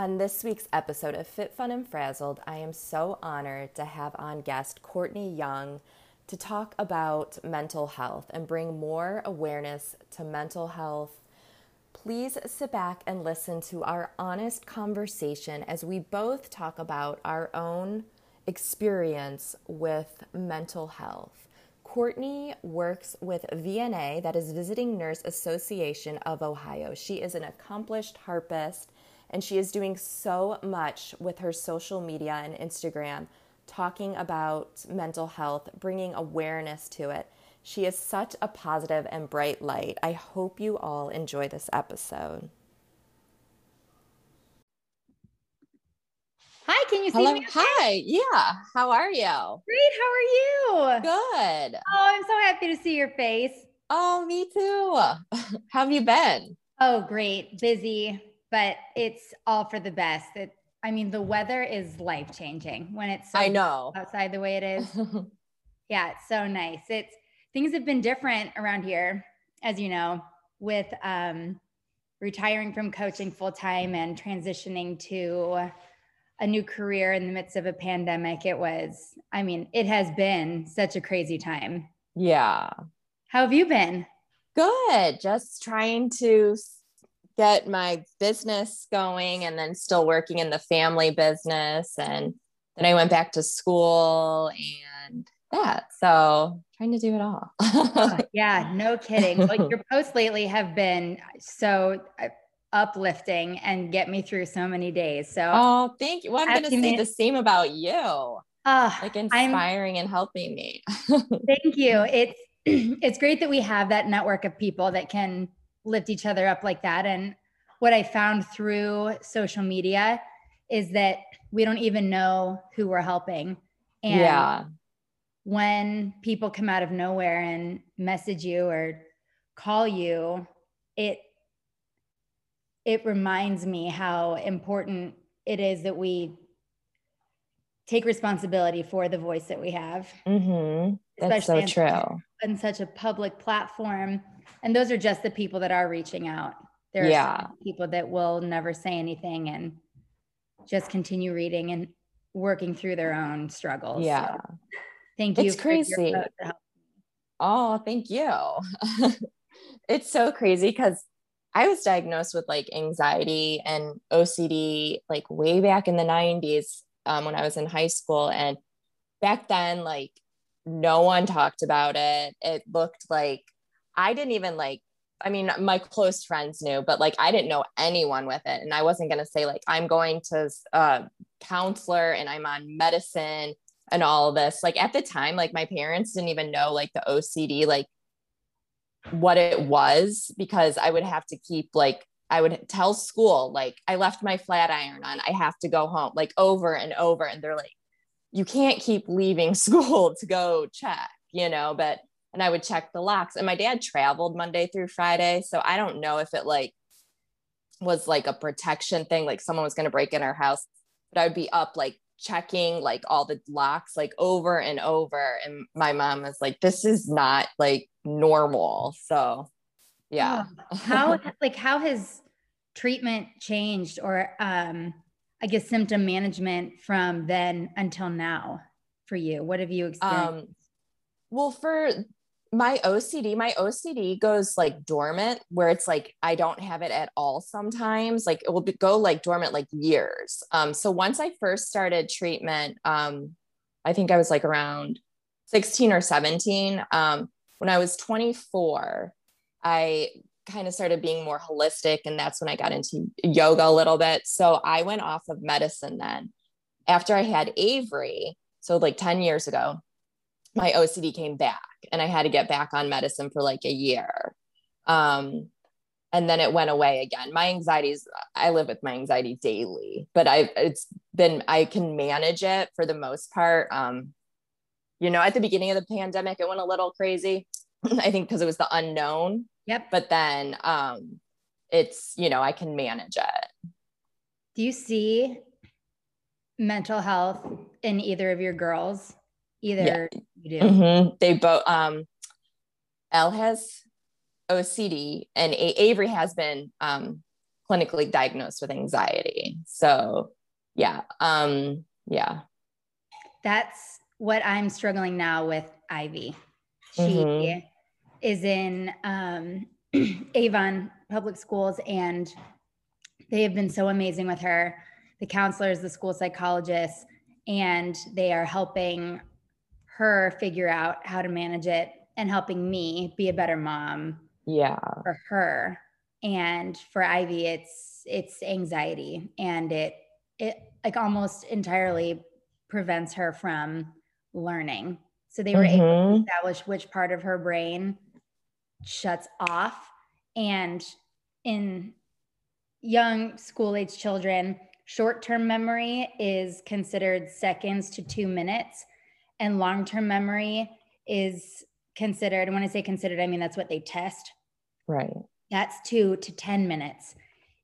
On this week's episode of Fit, Fun, and Frazzled, I am so honored to have on guest Courtney Young to talk about mental health and bring more awareness to mental health. Please sit back and listen to our honest conversation as we both talk about our own experience with mental health. Courtney works with VNA, that is Visiting Nurse Association of Ohio. She is an accomplished harpist and she is doing so much with her social media and Instagram, talking about mental health, bringing awareness to it. She is such a positive and bright light. I hope you all enjoy this episode. Hi, can you see Hello. me? okay? Hi. Yeah. How are you? Great. How are you? Good. Oh, I'm so happy to see your face. Oh, me too. How have you been? Oh, great. Busy, but it's all for the best. It, I mean, the weather is life changing when it's so I know. outside the way it is. yeah, it's so nice. It's things have been different around here, as you know, with um, retiring from coaching full time and transitioning to a new career in the midst of a pandemic. It was, I mean, it has been such a crazy time. yeah. How have you been? Good. Just trying to get my business going and then still working in the family business. And then I went back to school and that. So trying to do it all. Oh, yeah, no kidding. Like your posts lately have been so uh, uplifting and get me through so many days. So, oh, thank you. Well, I'm going to say the same about you, ah, like I'm- inspiring and helping me. Thank you. It's it's great that we have that network of people that can lift each other up like that. And what I found through social media is that we don't even know who we're helping. And yeah. when people come out of nowhere and message you or call you, it it reminds me how important it is that we take responsibility for the voice that we have Mm-hmm. That's so Especially in- true. on such a public platform. And those are just the people that are reaching out. There are Yeah. people that will never say anything and just continue reading and working through their own struggles. Yeah. So thank you. It's crazy. post to help. Oh, thank you. it's so crazy because I was diagnosed with like anxiety and OCD like way back in the 90s um, when I was in high school. And back then, like, no one talked about it. It looked like I didn't even like, I mean, my close friends knew, but like I didn't know anyone with it. And I wasn't going to say, like, I'm going to a uh, counselor and I'm on medicine and all this. Like at the time like my parents didn't even know like the ocd like what it was because i would have to keep like i would tell school like i left my flat iron on. I have to go home like over and over. And they're like you can't keep leaving school to go check you know but and i would check the locks and my dad traveled monday through friday so i don't know if it like was like a protection thing like someone was going to break in our house but i would be up like checking like all the locks like over and over and my mom was like this is not like normal so yeah Oh, how like how has treatment changed or um I guess symptom management from then until now for you? What have you experienced? um well for my ocd my ocd goes like dormant where it's like i don't have it at all sometimes like it will be, go like dormant like years. Um so once i first started treatment um i think i was like around 16 or 17 um when i was 24 i kind of started being more holistic and that's when i got into yoga a little bit. So i went off of medicine then. After i had avery so like 10 years ago my OCD came back and I had to get back on medicine for like a year. Um, and then it went away again. My anxieties, I live with my anxiety daily, but I it's been I can manage it for the most part. Um, you know, at the beginning of the pandemic, it went a little crazy. I think because it was the unknown. Yep. But then um it's, you know, I can manage it. Do you see mental health in either of your girls? Either yeah. you do. Mm-hmm. They both um Elle has OCD, and a- Avery has been um, clinically diagnosed with anxiety. So, yeah, um, yeah. That's what I'm struggling now with Ivy. She mm-hmm. is in um, Avon Public Schools, and they have been so amazing with her. The counselors, the school psychologists, and they are helping her figure out how to manage it and helping me be a better mom yeah. for her. And for ivy it's it's anxiety and it it like almost entirely prevents her from learning. So they were mm-hmm. able to establish which part of her brain shuts off. And in young school age children short-term memory is considered seconds to two minutes and long-term memory is considered and when i say considered i mean that's what they test. Right. That's two to 10 minutes.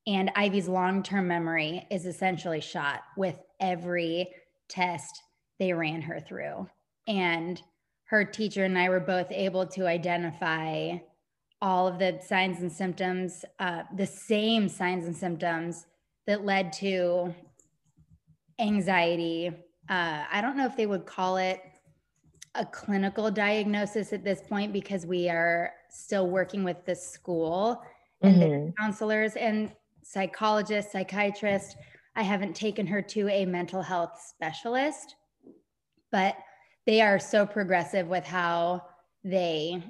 And ivy's long-term memory is essentially shot with every test they ran her through. And her teacher and i were both able to identify all of the signs and symptoms uh, the same signs and symptoms that led to anxiety uh, i don't know if they would call it a clinical diagnosis at this point because we are still working with the school and mm-hmm. the counselors and psychologists, psychiatrists. I haven't taken her to a mental health specialist, but they are so progressive with how they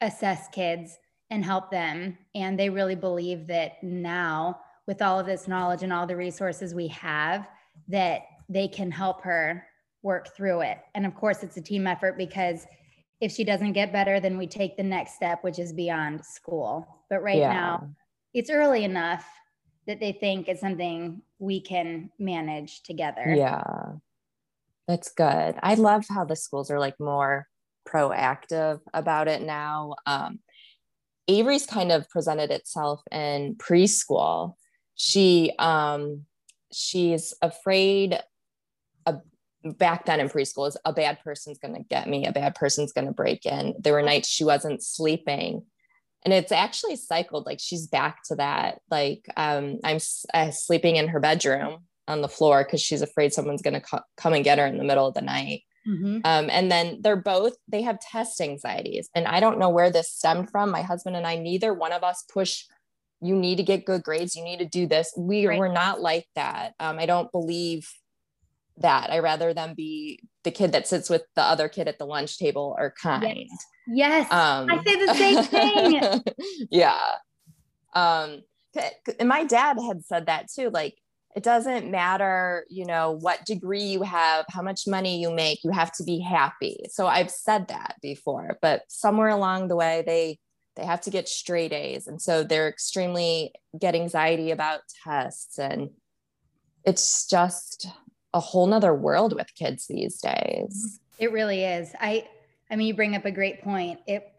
assess kids and help them. And they really believe that now, with all of this knowledge and all the resources we have, that they can help her work through it. And of course, it's a team effort because if she doesn't get better, then we take the next step, which is beyond school. But right yeah. now, it's early enough that they think it's something we can manage together. Yeah. That's good. I love how the schools are like more proactive about it now. Um, Avery's kind of presented itself in preschool. She um, she's afraid back then in preschool is a bad person's going to get me a bad person's going to break in. There were nights she wasn't sleeping. And it's actually cycled like she's back to that like um, i'm uh, sleeping in her bedroom on the floor because she's afraid someone's going to co- come and get her in the middle of the night. Mm-hmm. um, and then they're both they have test anxieties and i don't know where this stemmed from. My husband and i neither one of us push you need to get good grades. You need to do this. We right. we're not like that. Um, i don't believe that. I rather them be the kid that sits with the other kid at the lunch table or kind. Yes. yes. Um, I say the same thing. yeah. Um, and my dad had said that too. Like, it doesn't matter, you know, what degree you have, how much money you make, you have to be happy. So I've said that before, but somewhere along the way, they, they have to get straight A's. And so they're extremely get anxiety about tests. And it's just, a whole nother world with kids these days. It really is. I I mean you bring up a great point. It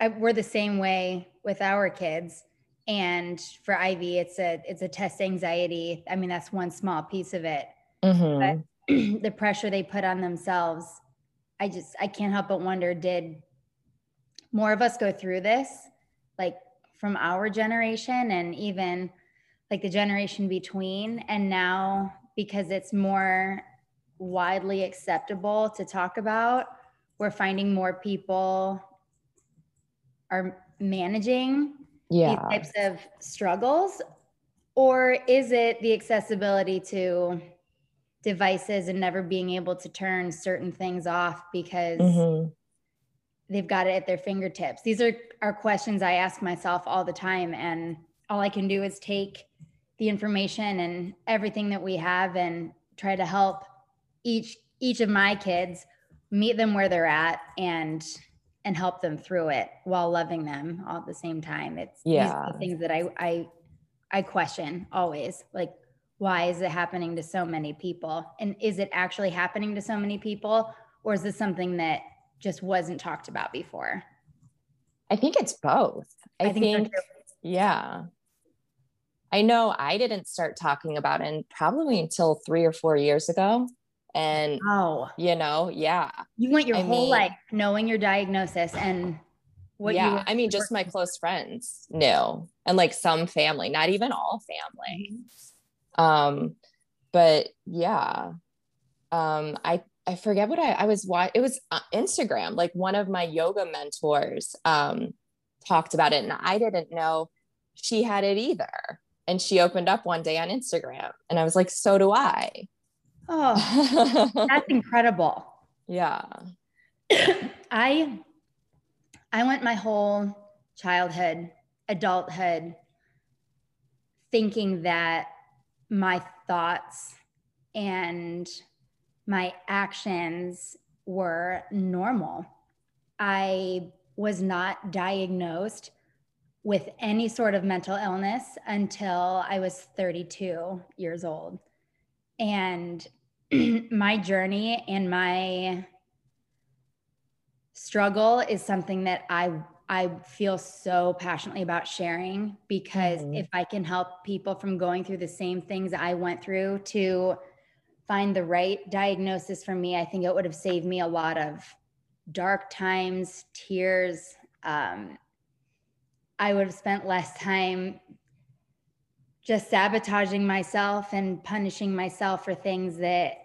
I, we're the same way with our kids and for Ivy it's a it's a test anxiety. I mean that's one small piece of it. Mm-hmm. But the pressure they put on themselves I just I can't help but wonder did more of us go through this like from our generation and even like the generation between and now because it's more widely acceptable to talk about. We're finding more people are managing yeah. these types of struggles? Or is it the accessibility to devices and never being able to turn certain things off because mm-hmm. they've got it at their fingertips? These are, are questions I ask myself all the time. And all I can do is take the information and everything that we have and try to help each each of my kids meet them where they're at and and help them through it while loving them all at the same time. It's yeah the things that I I I question always. Like, why is it happening to so many people? And is it actually happening to so many people? Or is this something that just wasn't talked about before? I think it's both. I, I think, think yeah. I know I didn't start talking about it probably until three or four years ago. And oh, you know, yeah. You went your I whole mean, life knowing your diagnosis and what yeah, I mean, just my close friends knew, and like some family, not even all family. Mm-hmm. Um, but yeah, um, I I forget what I I was why it was uh, Instagram. Like one of my yoga mentors um talked about it, and I didn't know she had it either. And she opened up one day on Instagram, and I was like, so do I. Oh, that's incredible. Yeah. I I went my whole childhood, adulthood thinking that my thoughts and my actions were normal. I was not diagnosed with any sort of mental illness until I was 32 years old. And my journey and my struggle is something that I I feel so passionately about sharing because mm-hmm. if I can help people from going through the same things I went through to find the right diagnosis for me, I think it would have saved me a lot of dark times, tears. Um, I would have spent less time just sabotaging myself and punishing myself for things that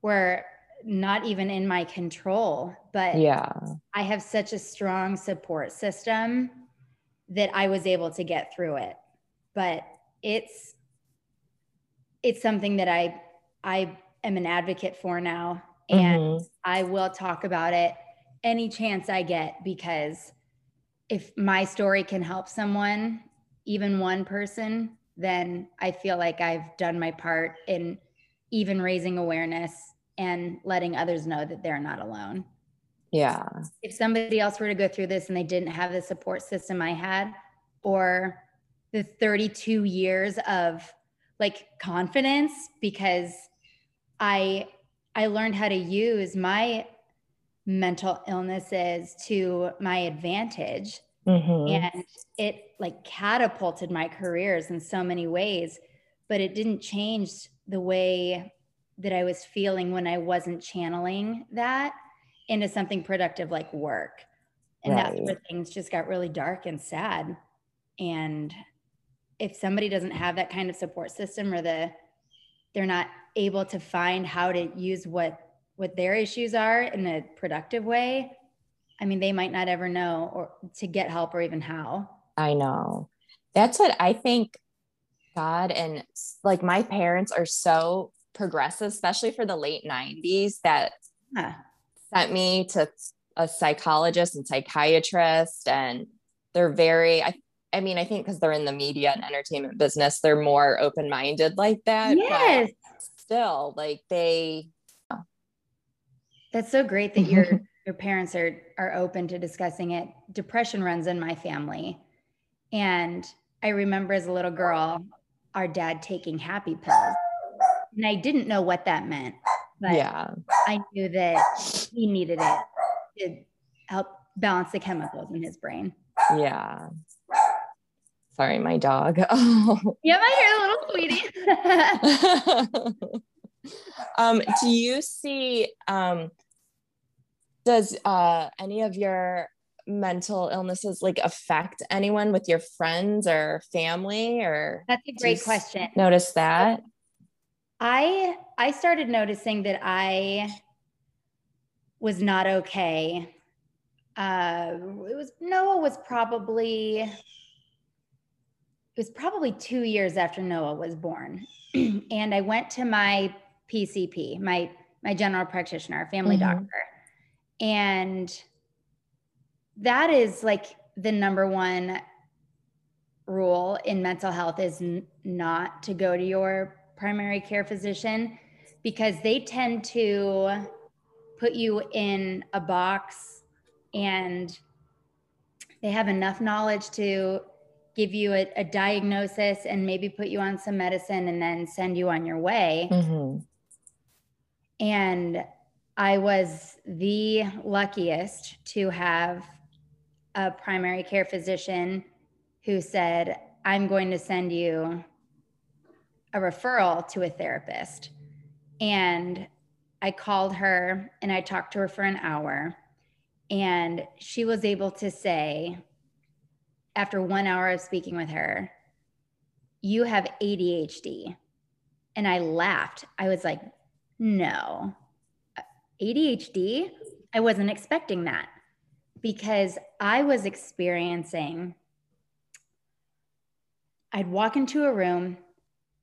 were not even in my control. But yeah. I have such a strong support system that i was able to get through it. But it's it's something that i i am an advocate for now. And mm-hmm. i will talk about it any chance i get because if my story can help someone even one person then i feel like i've done my part in even raising awareness and letting others know that they're not alone. Yeah. If somebody else were to go through this and they didn't have the support system I had, or the 32 years of like confidence, because I I learned how to use my mental illnesses to my advantage. Mm-hmm. And it like catapulted my careers in so many ways, but it didn't change the way that I was feeling when I wasn't channeling that into something productive like work. And right. that's where things just got really dark and sad. And if somebody doesn't have that kind of support system or the they're not able to find how to use what what their issues are in a productive way, I mean they might not ever know or to get help or even how. I know. That's what I think God and like my parents are so progressive, especially for the late 90s, that yeah. sent me to a psychologist and psychiatrist. And they're very, I, I mean, I think because they're in the media and entertainment business, they're more open minded like that. Yes. still, like they. That's so great that your your parents are are open to discussing it. Depression runs in my family, and I remember as a little girl, our dad taking happy pills and I didn't know what that meant. But yeah. I knew that he needed it to help balance the chemicals in his brain. Yeah. Sorry, my dog. yeah, my little sweetie. um, do you see um does uh any of your mental illnesses like affect anyone with your friends or family or that's a great question. notice that? I I started noticing that I was not okay. Uh, it was Noah was probably it was probably two years after Noah was born, and I went to my PCP, my my general practitioner, family mm-hmm. doctor, and that is like the number one rule in mental health is n- not to go to your primary care physician because they tend to put you in a box and they have enough knowledge to give you a, a, diagnosis and maybe put you on some medicine and then send you on your way. Mm-hmm. And I was the luckiest to have a primary care physician who said, I'm going to send you a referral to a therapist. And I called her and I talked to her for an hour. And she was able to say, after one hour of speaking with her, you have ADHD. And I laughed. I was like, no, ADHD? I wasn't expecting that because I was experiencing, I'd walk into a room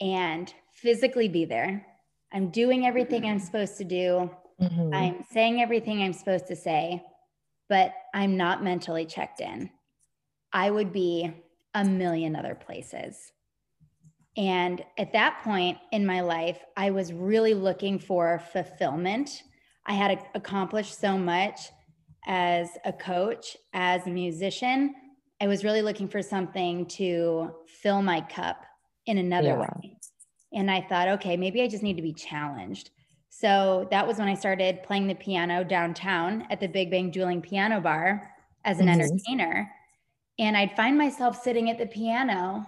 and physically be there. I'm doing everything I'm supposed to do. Mm-hmm. I'm saying everything I'm supposed to say, but I'm not mentally checked in. I would be a million other places. And at that point in my life, I was really looking for fulfillment. I had accomplished so much as a coach, as a musician. I was really looking for something to fill my cup in another yeah. way. And I thought, okay, maybe I just need to be challenged. So that was when I started playing the piano downtown at the Big Bang Dueling Piano Bar as an mm-hmm. entertainer. And I'd find myself sitting at the piano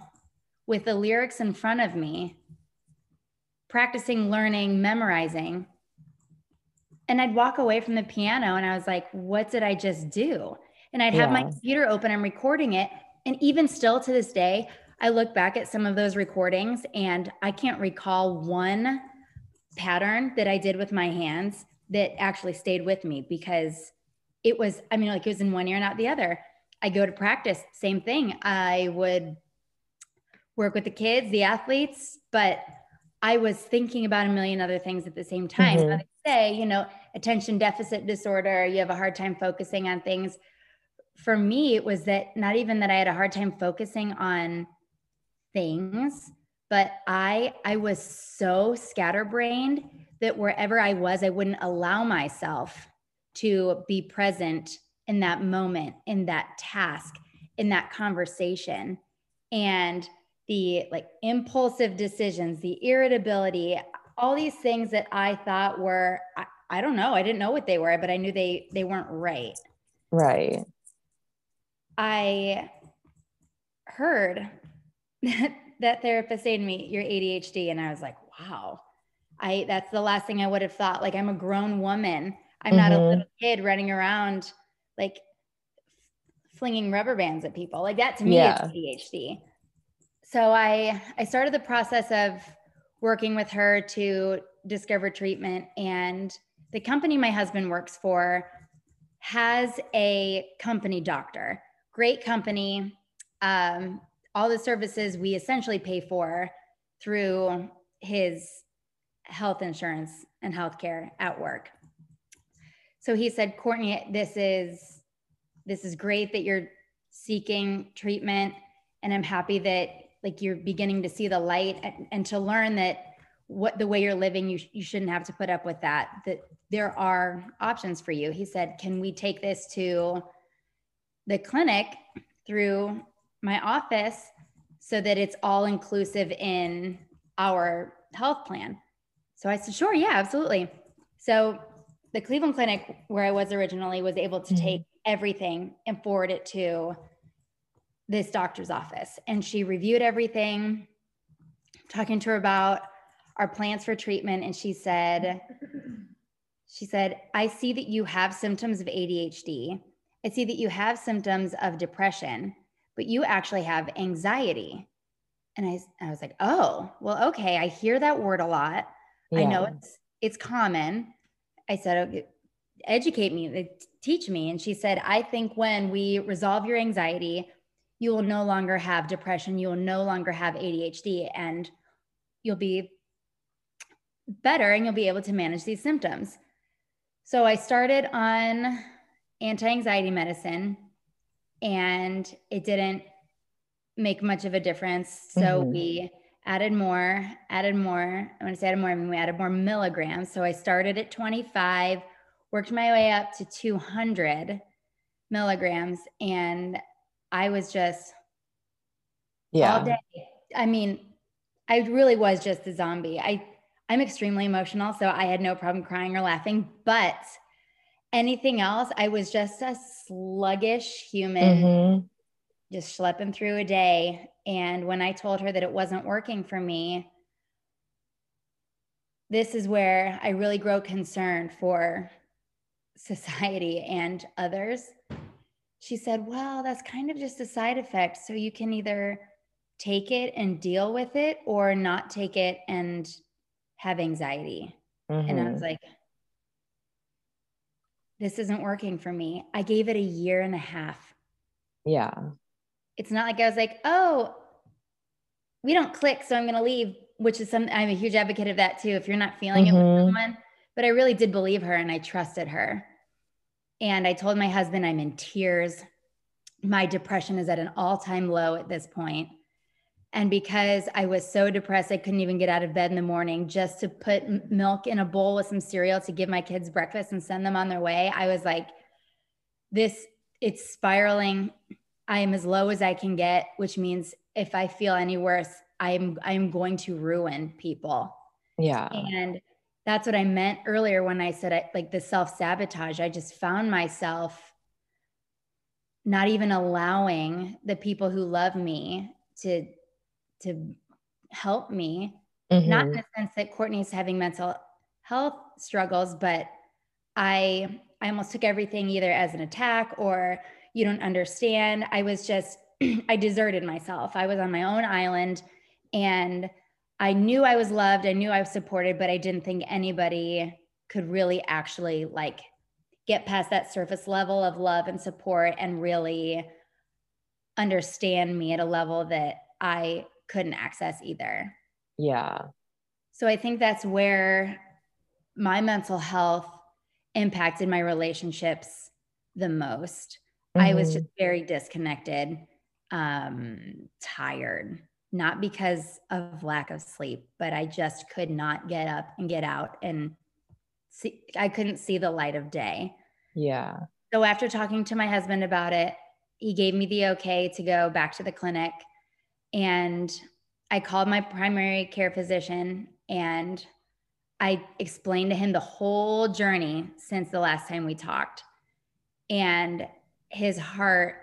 with the lyrics in front of me, practicing, learning, memorizing. And I'd walk away from the piano and I was like, what did I just do? And I'd have yeah. my computer open, I'm recording it. And even still to this day, I look back at some of those recordings and I can't recall one pattern that I did with my hands that actually stayed with me because it was, I mean, like it was in one ear, not the other. I go to practice, same thing. I would work with the kids, the athletes, but I was thinking about a million other things at the same time. Mm-hmm. So they say, you know, attention deficit disorder, you have a hard time focusing on things. For me, it was that not even that I had a hard time focusing on things, but I I was so scatterbrained that wherever I was, I wouldn't allow myself to be present in that moment, in that task, in that conversation. And the like impulsive decisions, the irritability, all these things that I thought were I, I don't know, I didn't know what they were, but I knew they they weren't right. Right. I heard that, that therapist say to me, "You're ADHD," and I was like, "Wow." I that's the last thing I would have thought. Like I'm a grown woman. I'm mm-hmm. not a mm-hmm. little kid running around like flinging rubber bands at people. Like that to me yeah. is ADHD so I I started the process of working with her to discover treatment and the company my husband works for has a company doctor. Great company. Um, all the services we essentially pay for through his health insurance and healthcare at work. So he said courtney this is this is great that you're seeking treatment and i'm happy that like you're beginning to see the light and, and to learn that what the way you're living you, you shouldn't have to put up with that that there are options for you. He said can we take this to the clinic through my office so that it's all inclusive in our health plan? So i said sure yeah absolutely. So the cleveland clinic where i was originally was able to mm-hmm. take everything and forward it to this doctor's office and she reviewed everything talking to her about our plans for treatment and she said she said i see that you have symptoms of adhd i see that you have symptoms of depression but you actually have anxiety. And i, I was like oh well okay. I hear that word a lot. Yeah. i know it's it's common. I said okay, educate me teach me. And she said i think when we resolve your anxiety you will no longer have depression, you will no longer have ADHD, and you'll be better and you'll be able to manage these symptoms. So I started on anti anxiety medicine and it didn't make much of a difference. So mm-hmm. we added more, added more. I want to say added more, I mean, we added more milligrams. So I started at 25, worked my way up to 200 milligrams and I was just yeah. all day. I mean, I really was just a zombie. I I'm extremely emotional, so I had no problem crying or laughing, but anything else, I was just a sluggish human mm-hmm. just schlepping through a day. And when I told her that it wasn't working for me, this is where I really grow concerned for society and others. She said, Well, that's kind of just a side effect. So you can either take it and deal with it or not take it and have anxiety. Mm-hmm. And I was mm-hmm. like, This isn't working for me. I gave it a year and a half. Yeah. It's not like I was like, Oh, we don't click. So I'm going to leave which is something I'm a huge advocate of that too. If you're not feeling mm-hmm. it with mm-hmm. someone, but I really did believe her and I trusted her. And I told my husband I'm in tears. My depression is at an all time low at this point. And because I was so depressed, I couldn't even get out of bed in the morning just to put milk in a bowl with some cereal to give my kids breakfast and send them on their way. I was like, this, it's spiraling. I am as low as I can get, which means if I feel any worse, I'm I'm going to ruin people. Yeah. And that's what I meant earlier when I said I, like the self sabotage. I just found myself not even allowing the people who love me to to help me. Mm-hmm. Not in the sense that Courtney's having mental health struggles, but I I almost took everything either as an attack or you don't understand. I was just I deserted myself. I was on my own island and I knew I was loved, I knew I was supported, but I didn't think anybody could really actually like get past that surface level of love and support and really understand me at a level that I couldn't access either. Yeah. So I think that's where my mental health impacted my relationships the most. Mm-hmm. I was mm-hmm. just very disconnected, um, tired, not because of lack of sleep, but I just could not get up and get out and see, I couldn't see the light of day. Yeah. So after talking to my husband about it, he gave me the okay to go back to the clinic. And I called my primary care physician and I explained to him the whole journey since the last time we talked. And his heart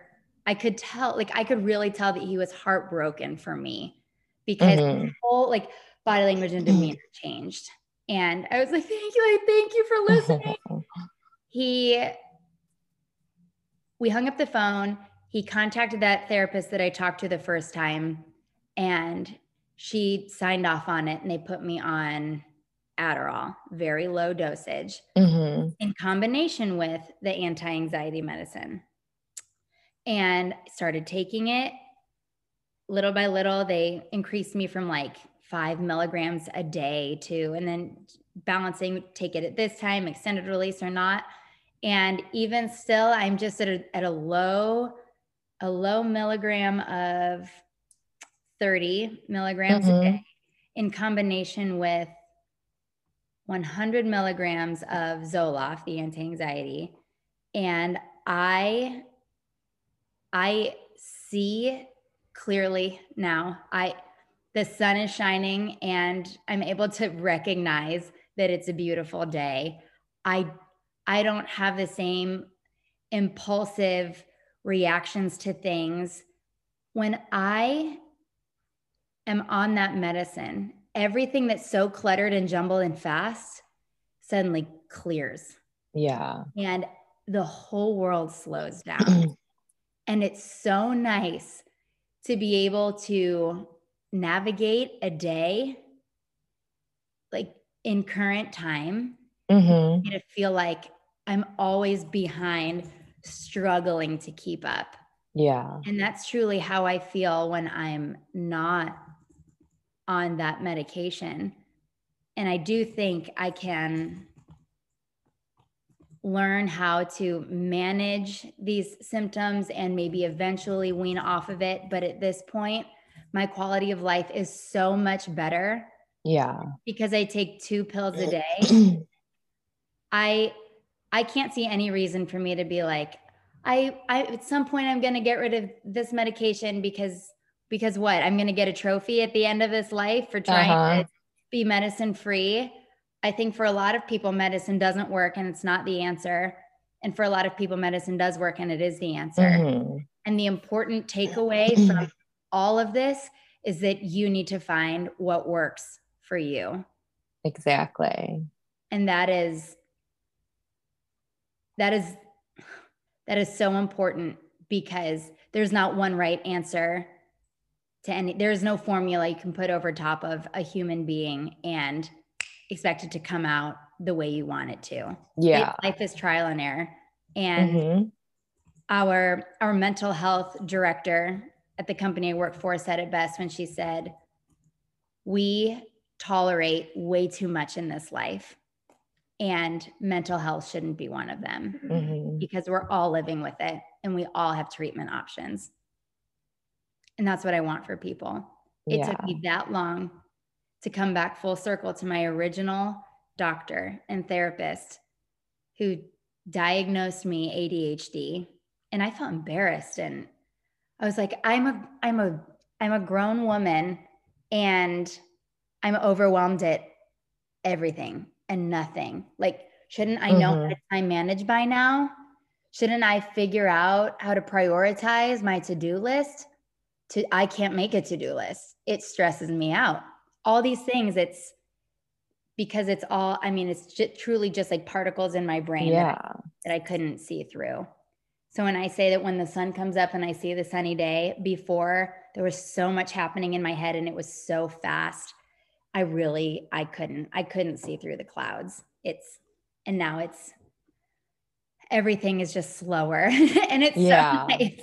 I could tell, like, I could really tell that he was heartbroken for me because mm-hmm. his whole like body language and demeanor changed. And I was like, thank you, like, thank you for listening. he, we hung up the phone. He contacted that therapist that I talked to the first time, and she signed off on it, and they put me on Adderall, very low dosage, mm-hmm. in combination with the anti anxiety medicine and started taking it. Little by little they increased me from like five milligrams a day to and then balancing take it at this time extended release or not. And even still i'm just at a, at a low a low milligram of 30 milligrams mm-hmm. a day in combination with 100 milligrams of zoloft the anti-anxiety. And i I see clearly now. I the sun is shining and I'm able to recognize that it's a beautiful day. I I don't have the same impulsive reactions to things when I am on that medicine. Everything that's so cluttered and jumbled and fast suddenly clears. Yeah. And the whole world slows down. And it's so nice to be able to navigate a day like in current time mm-hmm. to feel like I'm always behind, struggling to keep up. Yeah. And that's truly how I feel when I'm not on that medication. And I do think I can learn how to manage these symptoms and maybe eventually wean off of it. But at this point, my quality of life is so much better. Yeah. Because I take two pills a day. I I can't see any reason for me to be like, I, I at some point I'm going to get rid of this medication because because what? I'm going to get a trophy at the end of this life for trying uh-huh. to be medicine free. I think for a lot of people medicine doesn't work and it's not the answer. And for a lot of people medicine does work and it is the answer. Mm-hmm. And the important takeaway from all of this is that you need to find what works for you. Exactly. And that is that is that is so important because there's not one right answer to any there's no formula you can put over top of a human being and expect it to come out the way you want it to. Yeah. Life is trial and error. And mm-hmm. our our mental health director at the company I work for said it best when she said, We tolerate way too much in this life and mental health shouldn't be one of them mm-hmm. because we're all living with it and we all have treatment options. And that's what I want for people. It yeah. took me that long to come back full circle to my original doctor and therapist who diagnosed me ADHD and I felt embarrassed and I was like I'm a I'm a I'm a grown woman and I'm overwhelmed at everything and nothing. Like, shouldn't I know mm-hmm. how to time manage by now? Shouldn't I figure out how to prioritize my to-do list? To I can't make a to-do list. It stresses me out. All these things, it's because it's all, I mean, it's just, truly just like particles in my brain yeah. that, I, that I couldn't see through. So when I say that when the sun comes up and I see the sunny day, before there was so much happening in my head and it was so fast I really I couldn't I couldn't see through the clouds. It's and now it's everything is just slower and it's yeah. so nice.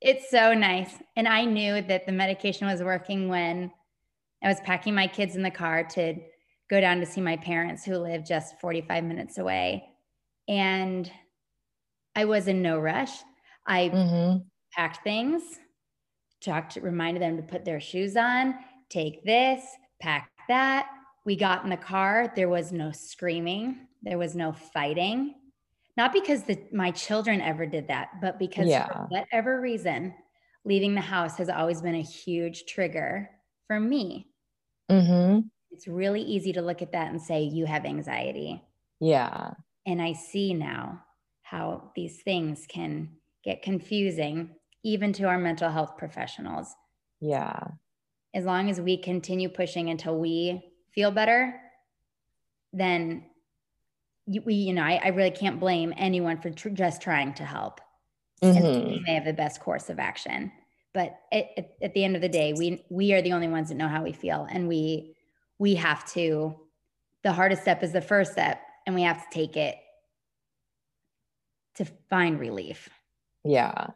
It's so nice. And I knew that the medication was working when I was packing my kids in the car to go down to see my parents who live just 45 minutes away. And I was in no rush. I mm-hmm. packed things, talked, reminded them to put their shoes on, take this, pack that. We got in the car. There was no screaming. There was no fighting. Not because the, my children ever did that, but because yeah. for whatever reason, leaving the house has always been a huge trigger for me. Mm-hmm. It's really easy to look at that and say, you have anxiety. Yeah. And I see now how these things can get confusing, even to our mental health professionals. Yeah as long as we continue pushing until we feel better, then we, you know, I, I really can't blame anyone for tr- just trying to help. Mm-hmm. may have the best course of action, but at, at, at the end of the day, we we are the only ones that know how we feel, and we we have to. The hardest step is the first step, and we have to take it to find relief. Yeah,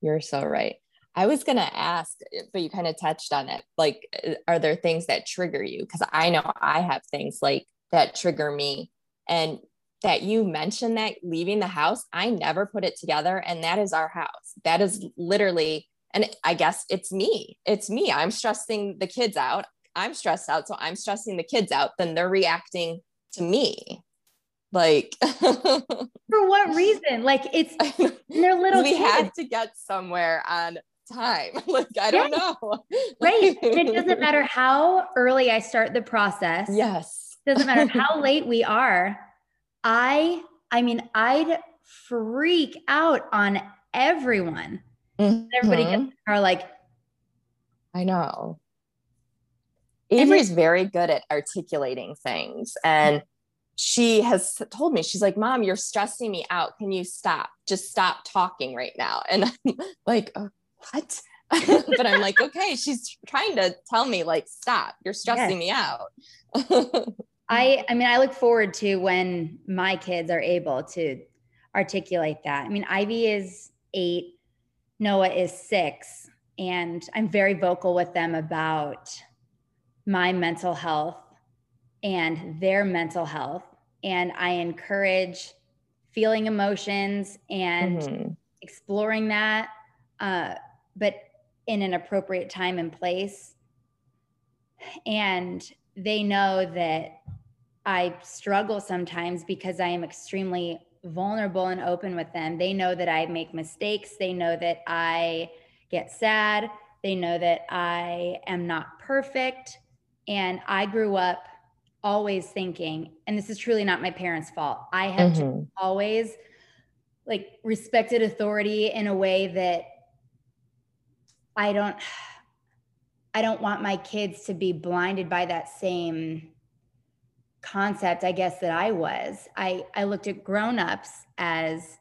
you're so right. I was going to ask, but you kind of touched on it. Like, uh, are there things that trigger you? Because I know I have things like that trigger me. And that you mentioned that leaving the house, I never put it together. And that is our house. That is literally, and I guess it's me. It's me. I'm stressing the kids out. I'm stressed out. So I'm stressing the kids out. Then they're reacting to me. Like, for what reason? Like, it's they're little. We kids. had to get somewhere on time. like, I don't know. right. And it doesn't matter how early I start the process. Yes. Doesn't matter how late we are. I, I mean, I'd freak out on everyone. Mm-hmm. Everybody gets are like, I know. Avery's very good at articulating things. And she has told me, she's like, Mom, you're stressing me out. Can you stop? Just stop talking right now. And I'm like, oh, what? but I'm like, okay, she's trying to tell me, like, stop, you're stressing yes. me out. I I mean, I look forward to when my kids are able to articulate that. I mean, Ivy is eight, Noah is six, and I'm very vocal with them about my mental health and their mental health. And I encourage feeling emotions and mm-hmm. exploring that. Uh, but in an appropriate time and place. And they know that I struggle sometimes because I am extremely vulnerable and open with them. They know that I make mistakes. They know that I get sad. They know that I am not perfect. And I grew up always thinking, and this is truly not my parents' fault. I have mm-hmm. always like respected authority in a way that I don't I don't want my kids to be blinded by that same concept I guess that I was. I I looked at grown-ups as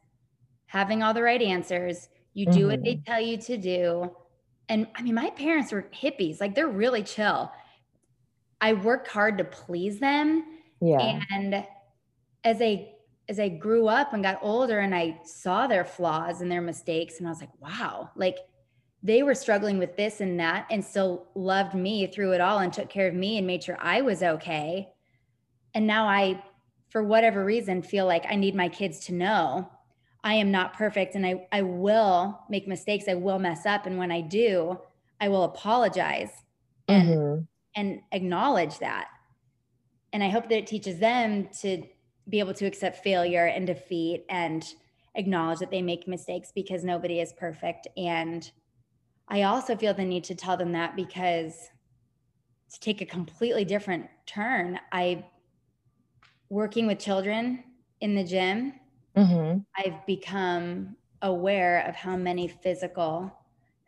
having all the right answers. You do mm-hmm. what they mm-hmm. tell you to do. And I mean my parents were hippies. Like they're really chill. I worked hard to please them. Yeah. And as I as I grew up and got older and I saw their flaws and their mistakes and I was like, wow, like they were struggling with this and that and still loved me through it all and took care of me and made sure I was okay. And now I for whatever reason feel like I need my kids to know I am not perfect and I I will make mistakes, I will mess up and when I do, I will apologize and mm-hmm. and acknowledge that. And I hope that it teaches them to be able to accept failure and defeat and acknowledge that they make mistakes because nobody is perfect. And I also feel the need to tell them that because to take a completely different turn, I working with children in the gym, mm-hmm. I've become aware of how many physical,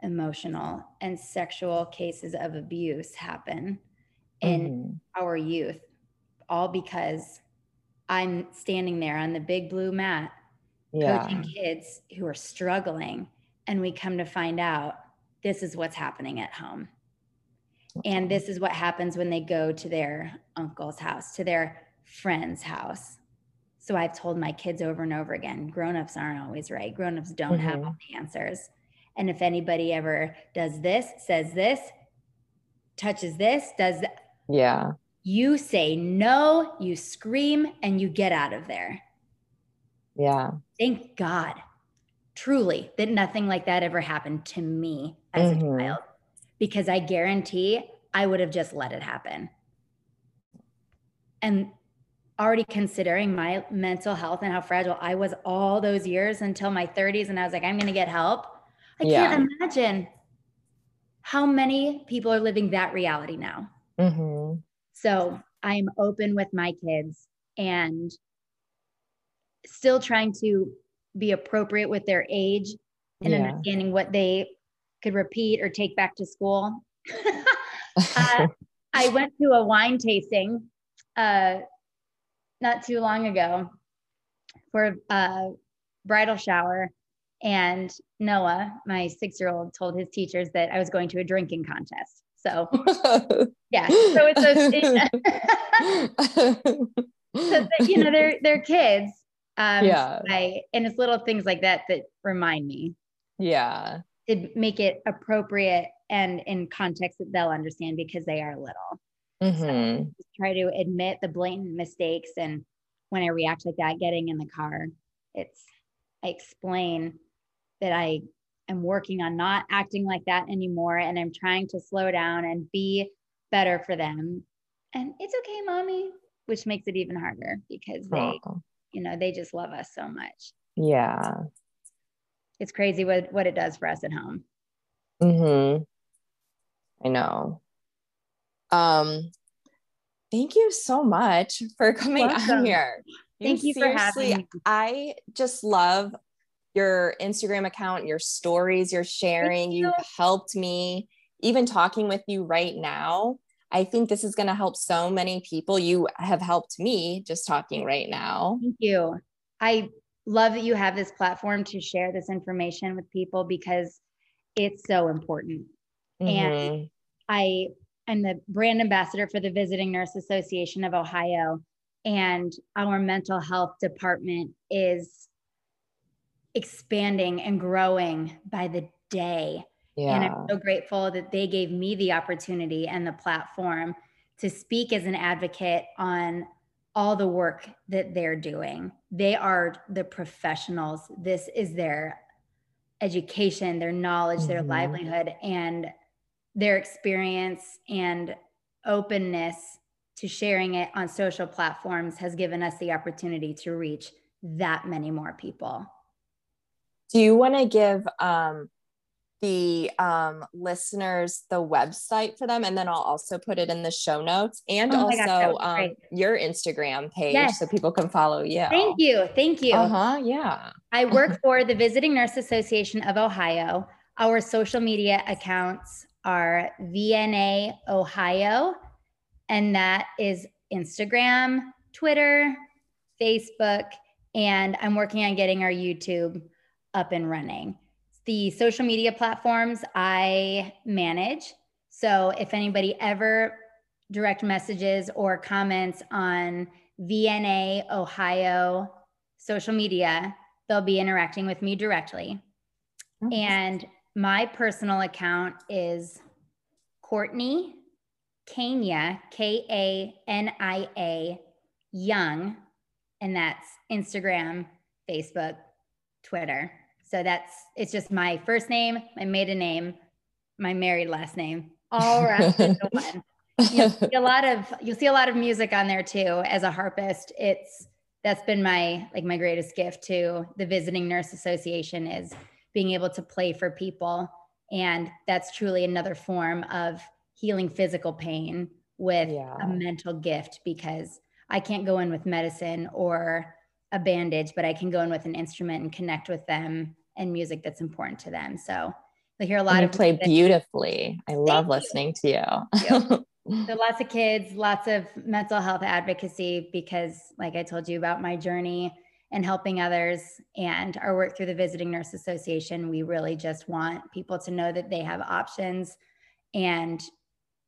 emotional, and sexual cases of abuse happen in mm-hmm. our youth, all because I'm standing there on the big blue mat yeah. coaching kids who are struggling. And we come to find out this is what's happening at home. And this is what happens when they go to their uncle's house, to their friend's house. So I've told my kids over and over again grown-ups aren't always right. Grown-ups don't mm-hmm. have all the answers. And if anybody ever does this, says this, touches this, does that, yeah you say no, you scream, and you get out of there. Yeah. Thank God, truly, that nothing like that ever happened to me as mm-hmm. a child, because I guarantee I would have just let it happen. And already considering my mental health and how fragile I was all those years until my 30s, and I was like, I'm going to get help. I yeah. can't imagine how many people are living that reality now. Mm-hmm. So I'm open with my kids and still trying to be appropriate with their age and yeah. understanding what they could repeat or take back to school. uh, I went to a wine tasting uh, not too long ago for a bridal shower. And Noah, my six year old, told his teachers that I was going to a drinking contest. So yeah, so it's a, so you know they're they're kids. Um, yeah, I, and it's little things like that that remind me. Yeah, to make it appropriate and in context that they'll understand because they are little. Mm-hmm. So try to admit the blatant mistakes and when I react like that, getting in the car, it's I explain that I am working on not acting like that anymore and I'm trying to slow down and be better for them. And it's okay, mommy, which makes it even harder because they, oh. you know, they just love us so much. Yeah. It's crazy what, what it does for us at home. Mm-hmm. I know. Um, thank you so much for coming on here. You Thank you for having me. I just love your Instagram account, your stories you're sharing. You. You've helped me. Even talking with you right now, I think this is going to help so many people. You have helped me just talking right now. Thank you. I love that you have this platform to share this information with people because it's so important. Mm-hmm. And I am the brand ambassador for the Visiting Nurse Association of Ohio. And our mental health department is expanding and growing by the day. Yeah. And I'm so grateful that they gave me the opportunity and the platform to speak as an advocate on all the work that they're doing. They are the professionals. This is their education, their knowledge, mm-hmm. their livelihood, and their experience and openness to sharing it on social platforms has given us the opportunity to reach that many more people. Do you want to give um, the um, listeners the website for them? And then i'll also put it in the show notes and oh also gosh, um, your instagram page yes. so people can follow you. Thank you thank you. Uh-huh yeah. I work for the visiting nurse association of ohio. Our social media accounts are vna ohio and that is instagram twitter facebook and i'm working on getting our youtube up and running the social media platforms I manage. So if anybody ever direct messages or comments on VNA Ohio social media, they'll be interacting with me directly. And my personal account is Courtney Kania, K A N I A, Young, and that's Instagram, Facebook, Twitter. So that's it's just my first name, my maiden name, my married last name, all wrapped into one. You'll see a lot of you'll see a lot of music on there too. As a harpist, it's that's been my like my greatest gift to the Visiting Nurse Association is being able to play for people, and that's truly another form of healing physical pain with yeah. a mental gift because I can't go in with medicine or a bandage, but I can go in with an instrument and connect with them and music that's important to them. So I hear a lot you of play beautifully. I love listening to you. so lots of kids, lots of mental health advocacy because like I told you about my journey and helping others and our work through the Visiting Nurse Association, we really just want people to know that they have options and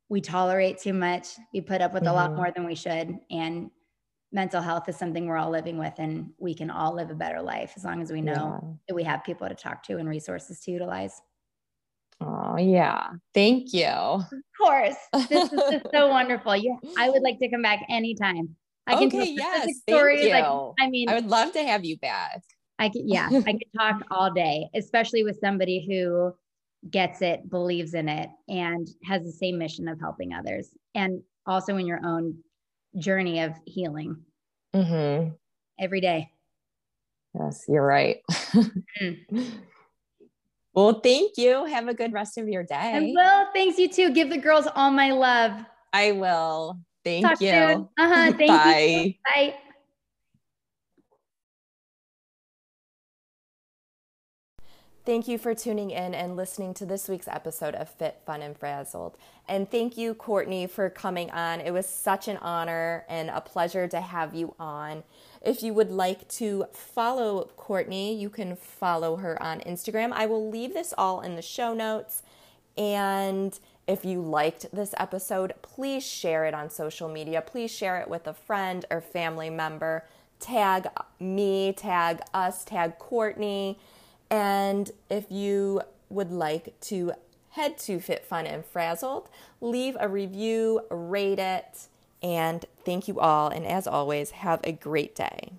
we tolerate too much. We put up with mm-hmm. a lot mm-hmm. more than we should. And mental health is something we're all living with and we can all live a better life as long as we know yeah. that we have people to talk to and resources to utilize. Oh yeah. Thank you. Of course. This is just so wonderful. You I would like to come back anytime. I can okay, yes, stories. Thank you. Like, I mean I would love to have you back. I could yeah, I could talk all day, especially with somebody who gets it, believes in it, and has the same mission of helping others. And also in your own journey of healing mm-hmm. every day. Yes, you're right. mm. Well, thank you. Have a good rest of your day. I will. Thanks, you too. Give the girls all my love. I will. Thank Talk you. Uh huh. Thank Bye. you. Bye. Thank you for tuning in and listening to this week's episode of Fit, Fun, and Frazzled. And thank you, Courtney, for coming on. It was such an honor and a pleasure to have you on. If you would like to follow Courtney, you can follow her on Instagram. I will leave this all in the show notes. And if you liked this episode, please share it on social media. Please share it with a friend or family member. Tag me, tag us, tag Courtney and if you would like to head to Fit Fun and Frazzled, leave a review, rate it, and thank you all. And as always, have a great day.